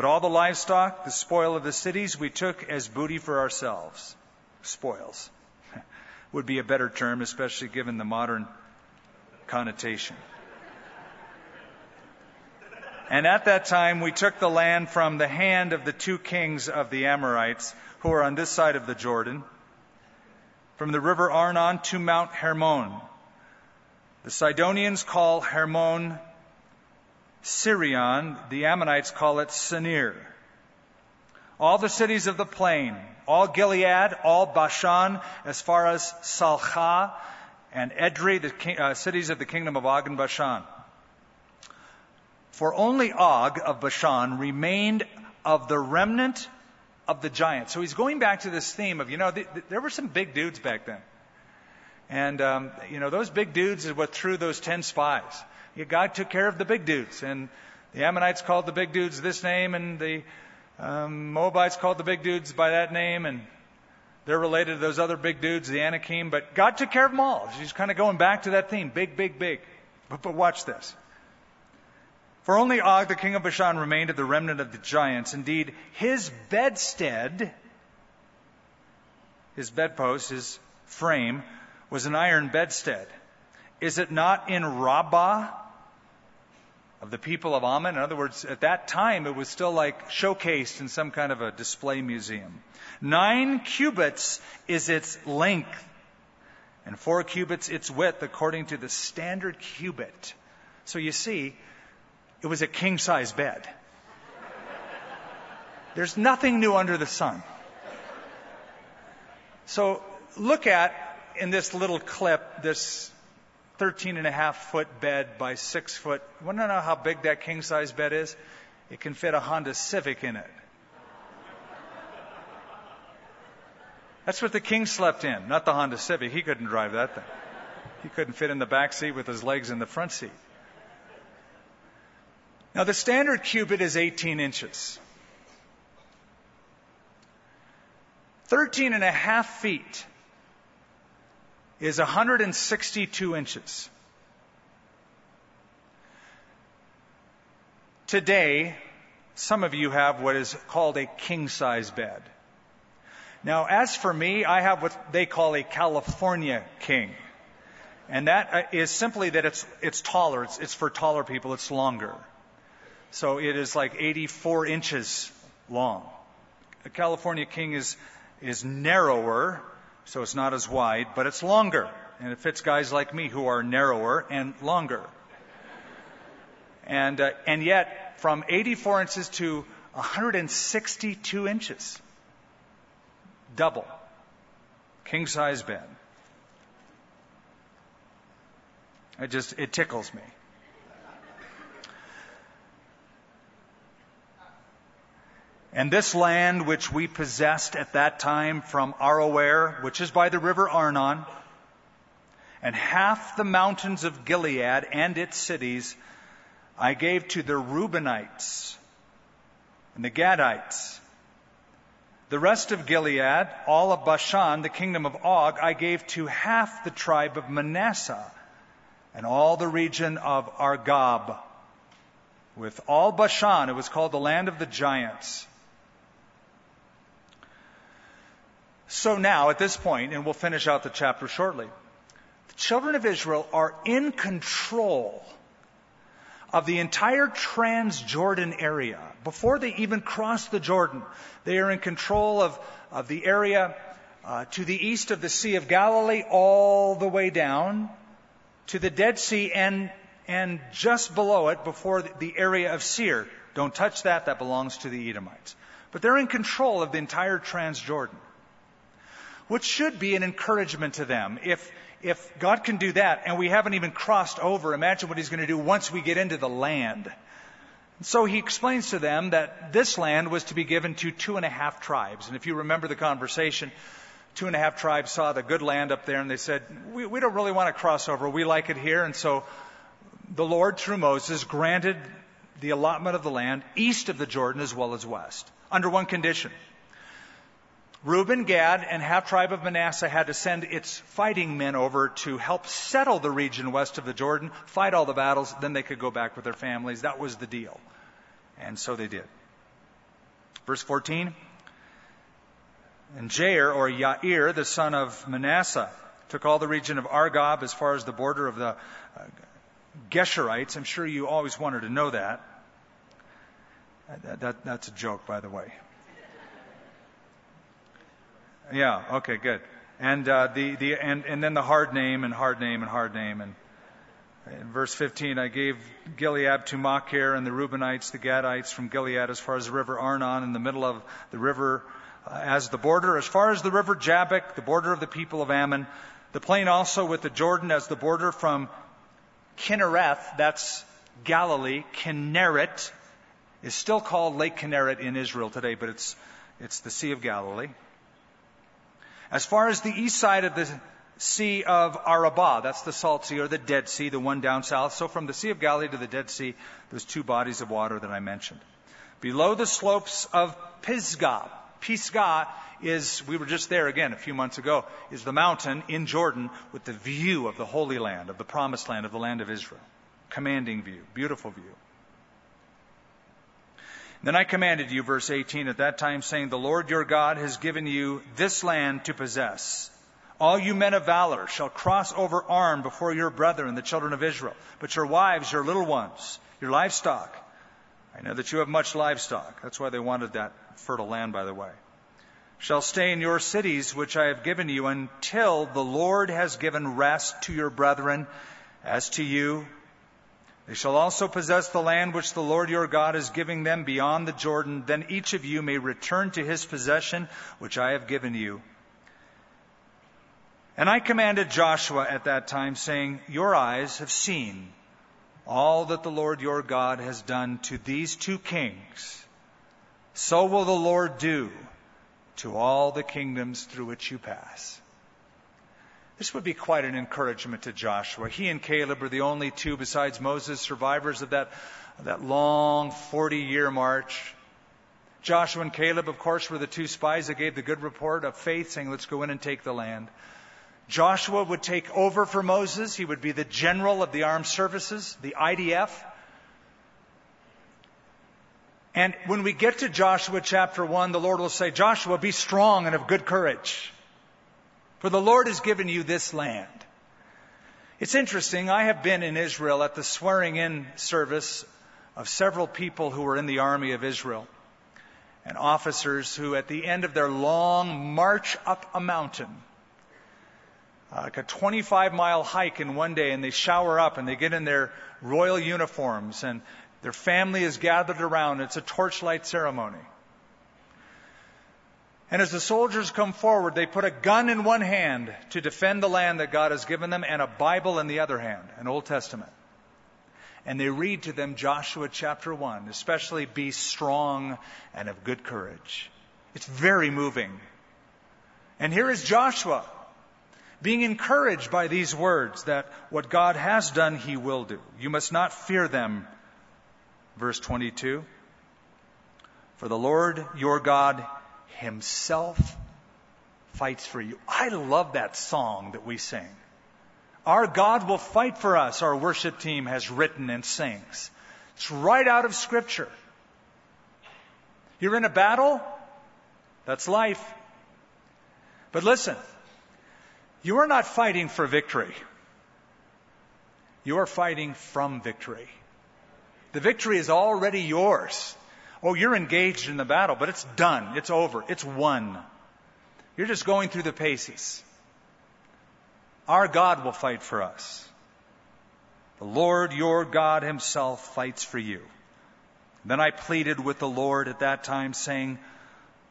But all the livestock, the spoil of the cities, we took as booty for ourselves. Spoils would be a better term, especially given the modern connotation. And at that time, we took the land from the hand of the two kings of the Amorites, who are on this side of the Jordan from the river Arnon to Mount Hermon. The Sidonians call Hermon Sirion, the Ammonites call it Senir. All the cities of the plain, all Gilead, all Bashan, as far as Salcha and Edrei, the uh, cities of the kingdom of Og and Bashan. For only Og of Bashan remained of the remnant of the giants. So he's going back to this theme of, you know, there were some big dudes back then. And, um, you know, those big dudes is what threw those 10 spies. God took care of the big dudes. And the Ammonites called the big dudes this name, and the um, Moabites called the big dudes by that name, and they're related to those other big dudes, the Anakim. But God took care of them all. He's kind of going back to that theme big, big, big. But, but watch this. For only Og, the king of Bashan, remained of the remnant of the giants. Indeed, his bedstead, his bedpost, his frame, was an iron bedstead. Is it not in Rabbah of the people of Ammon? In other words, at that time, it was still like showcased in some kind of a display museum. Nine cubits is its length, and four cubits its width, according to the standard cubit. So you see, it was a king size bed. There's nothing new under the sun. So look at in this little clip this 13 and a half foot bed by six foot. Want to know how big that king size bed is? It can fit a Honda Civic in it. That's what the king slept in, not the Honda Civic. He couldn't drive that thing. He couldn't fit in the back seat with his legs in the front seat. Now, the standard cubit is 18 inches. 13 and a half feet is 162 inches. Today, some of you have what is called a king size bed. Now, as for me, I have what they call a California king. And that uh, simply that it's, it's taller. It's, it's for taller people. It's longer. So it is like 84 inches long. The California King is, is narrower, so it's not as wide, but it's longer. And it fits guys like me who are narrower and longer. And, uh, and yet, from 84 inches to 162 inches. Double. King size bed. It just, it tickles me. And this land which we possessed at that time from Aroer, which is by the river Arnon, and half the mountains of Gilead and its cities, I gave to the Reubenites and the Gadites. The rest of Gilead, all of Bashan, the kingdom of Og, I gave to half the tribe of Manasseh and all the region of Argob. With all Bashan, it was called the land of the giants. So now, at this point, and we'll finish out the chapter shortly, the children of Israel are in control of the entire Transjordan area. Before they even cross the Jordan, they are in control of, of the area uh, to the east of the Sea of Galilee, all the way down to the Dead Sea and, and just below it before the, the area of Seir. Don't touch that, that belongs to the Edomites. But they're in control of the entire Transjordan which should be an encouragement to them. If, if God can do that and we haven't even crossed over, imagine what He's going to do once we get into the land. So he explains to them that this land was to be given to two and a half tribes. And if you remember the conversation, two and a half tribes saw the good land up there and they said, we, we don't really want to cross over. We like it here. And so the Lord, through Moses, granted the allotment of the land east of the Jordan as well as west, under one condition. Reuben, Gad, and half tribe of Manasseh had to send its fighting men over to help settle the region west of the Jordan, fight all the battles, then they could go back with their families. That was the deal. And so they did. Verse 14. And Jair, or Yair, the son of Manasseh, took all the region of Argob as far as the border of the uh, Geshurites. I'm sure you always wanted to know that. that, that that's a joke, by the way. Yeah, okay, good. And, uh, the, the, and, and then the hard name and hard name and hard name. And in verse 15, I gave Gilead to Machir and the Reubenites, the Gadites from Gilead as far as the river Arnon in the middle of the river uh, as the border, as far as the river Jabbok, the border of the people of Ammon, the plain also with the Jordan as the border from Kinnereth, that's Galilee, Kinneret is still called Lake Kinneret in Israel today, but it's, it's the Sea of Galilee. As far as the east side of the Sea of Arabah, that's the Salt Sea or the Dead Sea, the one down south. So from the Sea of Galilee to the Dead Sea, those two bodies of water that I mentioned. Below the slopes of Pisgah, Pisgah is, we were just there again a few months ago, is the mountain in Jordan with the view of the Holy Land, of the Promised Land, of the land of Israel. Commanding view, beautiful view. Then I commanded you, verse 18, at that time, saying, The Lord your God has given you this land to possess. All you men of valor shall cross over armed before your brethren, the children of Israel. But your wives, your little ones, your livestock, I know that you have much livestock. That's why they wanted that fertile land, by the way. Shall stay in your cities, which I have given you, until the Lord has given rest to your brethren as to you they shall also possess the land which the Lord your God is giving them beyond the Jordan. Then each of you may return to his possession, which I have given you. And I commanded Joshua at that time, saying, Your eyes have seen all that the Lord your God has done to these two kings. So will the Lord do to all the kingdoms through which you pass. This would be quite an encouragement to Joshua. He and Caleb are the only two besides Moses survivors of that, that long 40 year march. Joshua and Caleb, of course, were the two spies that gave the good report of faith, saying, let's go in and take the land. Joshua would take over for Moses. He would be the general of the armed services, the IDF. And when we get to Joshua chapter 1, the Lord will say, Joshua, be strong and of good courage. For the Lord has given you this land. It's interesting. I have been in Israel at the swearing in service of several people who were in the army of Israel and officers who, at the end of their long march up a mountain, uh, like a 25 mile hike in one day, and they shower up and they get in their royal uniforms and their family is gathered around. It's a torchlight ceremony. And as the soldiers come forward, they put a gun in one hand to defend the land that God has given them and a Bible in the other hand, an Old Testament. And they read to them Joshua chapter 1, especially be strong and of good courage. It's very moving. And here is Joshua being encouraged by these words that what God has done, he will do. You must not fear them. Verse 22. For the Lord your God himself fights for you. I love that song that we sing. Our God will fight for us, our worship team has written and sings. It's right out of Scripture. You're in a battle? That's life. But listen, you are not fighting for victory. You are fighting from victory. The victory is already yours. Oh, you're engaged in the battle, but it's done. It's over. It's won. You're just going through the paces. Our God will fight for us. The Lord your God himself fights for you. Then I pleaded with the Lord at that time, saying,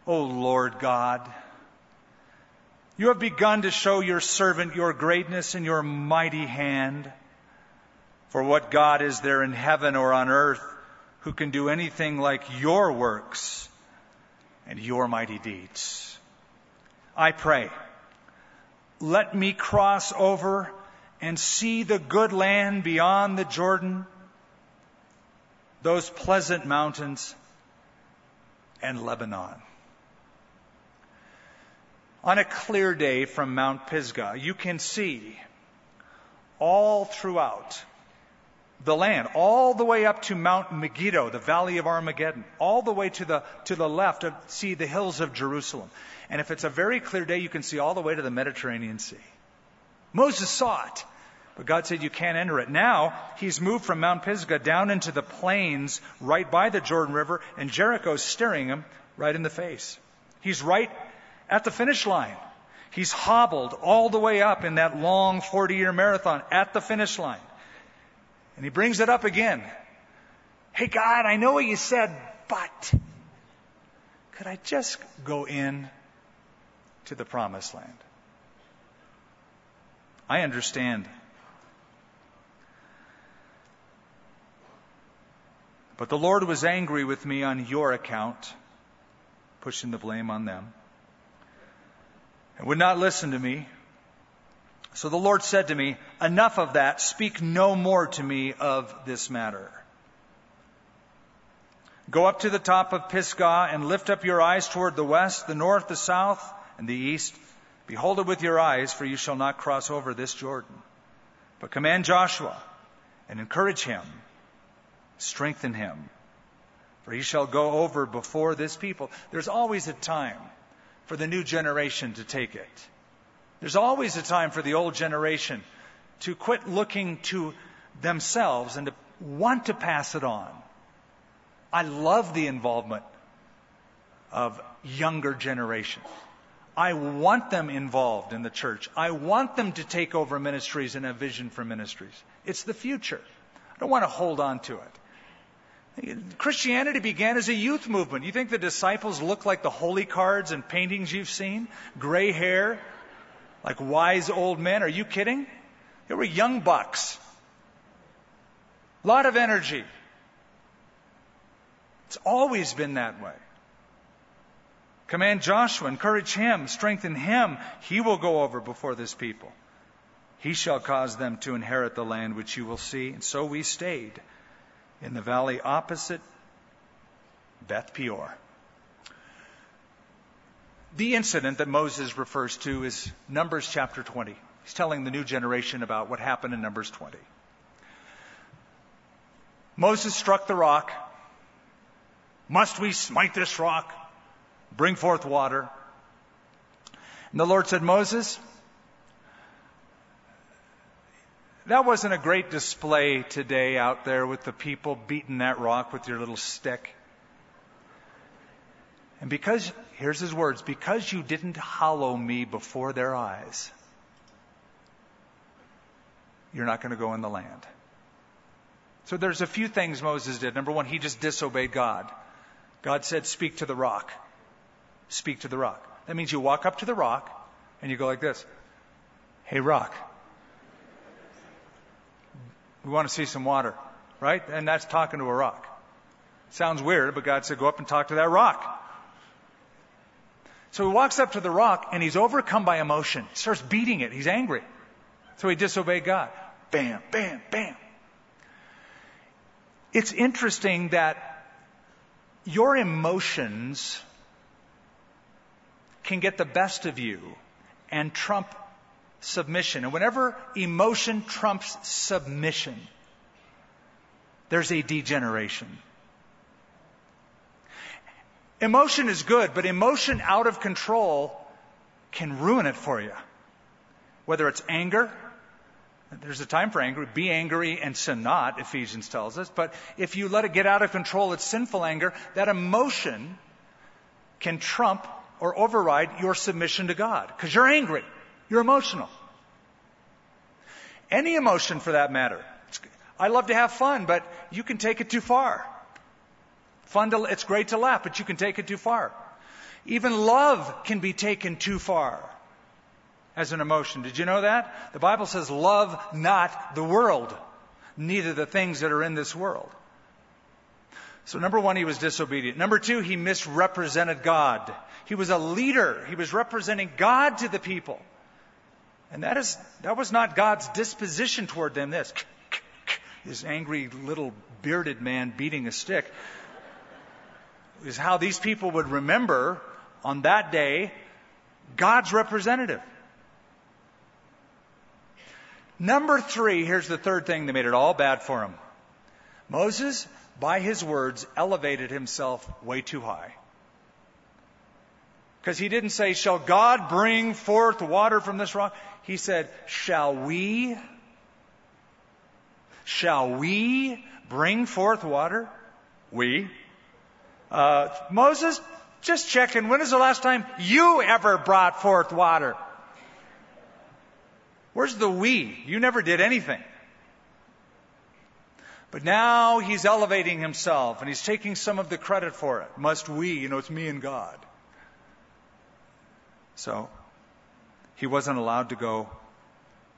O Lord God, you have begun to show your servant your greatness and your mighty hand. For what God is there in heaven or on earth who can do anything like your works and your mighty deeds. I pray let me cross over and see the good land beyond the Jordan, those pleasant mountains, and Lebanon. On a clear day from Mount Pisgah, you can see all throughout the land, all the way up to Mount Megiddo, the valley of Armageddon, all the way to the, to the left, to see the hills of Jerusalem. And if it's a very clear day, you can see all the way to the Mediterranean Sea. Moses saw it, but God said you can't enter it. Now, he's moved from Mount Pisgah down into the plains right by the Jordan River, and Jericho's staring him right in the face. He's right at the finish line. He's hobbled all the way up in that long 40 year marathon at the finish line. And he brings it up again. Hey, God, I know what you said, but could I just go in to the promised land? I understand. But the Lord was angry with me on your account, pushing the blame on them, and would not listen to me. So the Lord said to me, Enough of that. Speak no more to me of this matter. Go up to the top of Pisgah and lift up your eyes toward the west, the north, the south, and the east. Behold it with your eyes, for you shall not cross over this Jordan. But command Joshua and encourage him, strengthen him, for he shall go over before this people. There's always a time for the new generation to take it. There's always a time for the old generation to quit looking to themselves and to want to pass it on. I love the involvement of younger generations. I want them involved in the church. I want them to take over ministries and have vision for ministries. It's the future. I don't want to hold on to it. Christianity began as a youth movement. You think the disciples look like the holy cards and paintings you've seen? Gray hair, like wise old men. Are you kidding? They were young bucks. A lot of energy. It's always been that way. Command Joshua, encourage him, strengthen him. He will go over before this people. He shall cause them to inherit the land which you will see. And so we stayed in the valley opposite Beth Peor. The incident that Moses refers to is Numbers chapter 20. He's telling the new generation about what happened in Numbers 20. Moses struck the rock. Must we smite this rock? Bring forth water. And the Lord said, Moses, that wasn't a great display today out there with the people beating that rock with your little stick. And because, here's his words, because you didn't hollow me before their eyes, you're not going to go in the land. So there's a few things Moses did. Number one, he just disobeyed God. God said, speak to the rock. Speak to the rock. That means you walk up to the rock and you go like this. Hey, rock. We want to see some water, right? And that's talking to a rock. Sounds weird, but God said, go up and talk to that rock. So he walks up to the rock and he's overcome by emotion. He starts beating it. He's angry. So he disobeyed God. Bam, bam, bam. It's interesting that your emotions can get the best of you and trump submission. And whenever emotion trumps submission, there's a degeneration. Emotion is good, but emotion out of control can ruin it for you. Whether it's anger, there's a time for anger. Be angry and sin not, Ephesians tells us. But if you let it get out of control, it's sinful anger. That emotion can trump or override your submission to God because you're angry. You're emotional. Any emotion for that matter. I love to have fun, but you can take it too far. Fun to, it's great to laugh, but you can take it too far. Even love can be taken too far as an emotion. Did you know that? The Bible says, love not the world, neither the things that are in this world. So number one, he was disobedient. Number two, he misrepresented God. He was a leader. He was representing God to the people. And that is that was not God's disposition toward them. This this angry little bearded man beating a stick is how these people would remember on that day God's representative. Number three, here's the third thing that made it all bad for him. Moses, by his words, elevated himself way too high. Because he didn't say, Shall God bring forth water from this rock? He said, Shall we? Shall we bring forth water? We. Uh, Moses, just checking, when is the last time you ever brought forth water? Where's the we? You never did anything. But now he's elevating himself and he's taking some of the credit for it. Must we? You know, it's me and God. So he wasn't allowed to go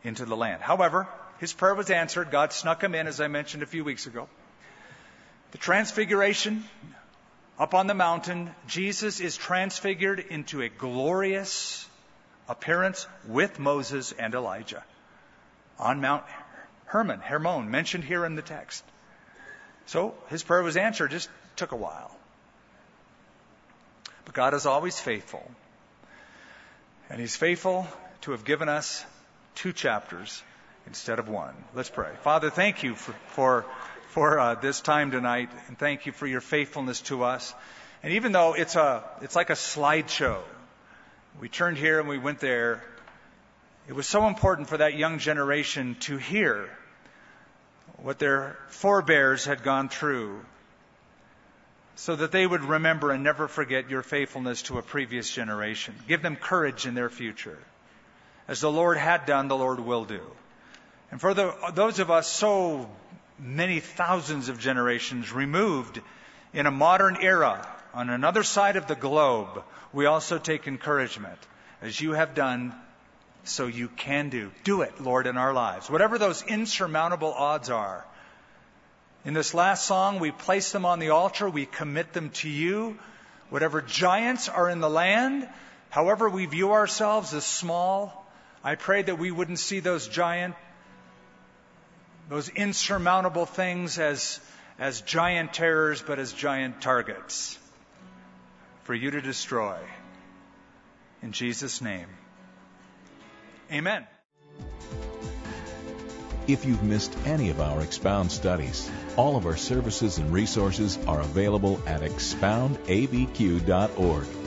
into the land. However, his prayer was answered. God snuck him in, as I mentioned a few weeks ago. The transfiguration up on the mountain, Jesus is transfigured into a glorious appearance with Moses and Elijah on Mount Hermon, Hermon, mentioned here in the text. So his prayer was answered, just took a while. But God is always faithful. And he's faithful to have given us two chapters instead of one. Let's pray. Father, thank you for, for, for uh, this time tonight, and thank you for your faithfulness to us. And even though it's, a, it's like a slideshow, we turned here and we went there. It was so important for that young generation to hear what their forebears had gone through so that they would remember and never forget your faithfulness to a previous generation. Give them courage in their future. As the Lord had done, the Lord will do. And for the, those of us so many thousands of generations removed in a modern era on another side of the globe, we also take encouragement. As you have done, so you can do. Do it, Lord, in our lives. Whatever those insurmountable odds are. In this last song, we place them on the altar. We commit them to you. Whatever giants are in the land, however we view ourselves as small, I pray that we wouldn't see those giant, those insurmountable things as, as giant terrors, but as giant targets for you to destroy. In Jesus' name. Amen. If you've missed any of our Expound studies, all of our services and resources are available at expoundabq.org.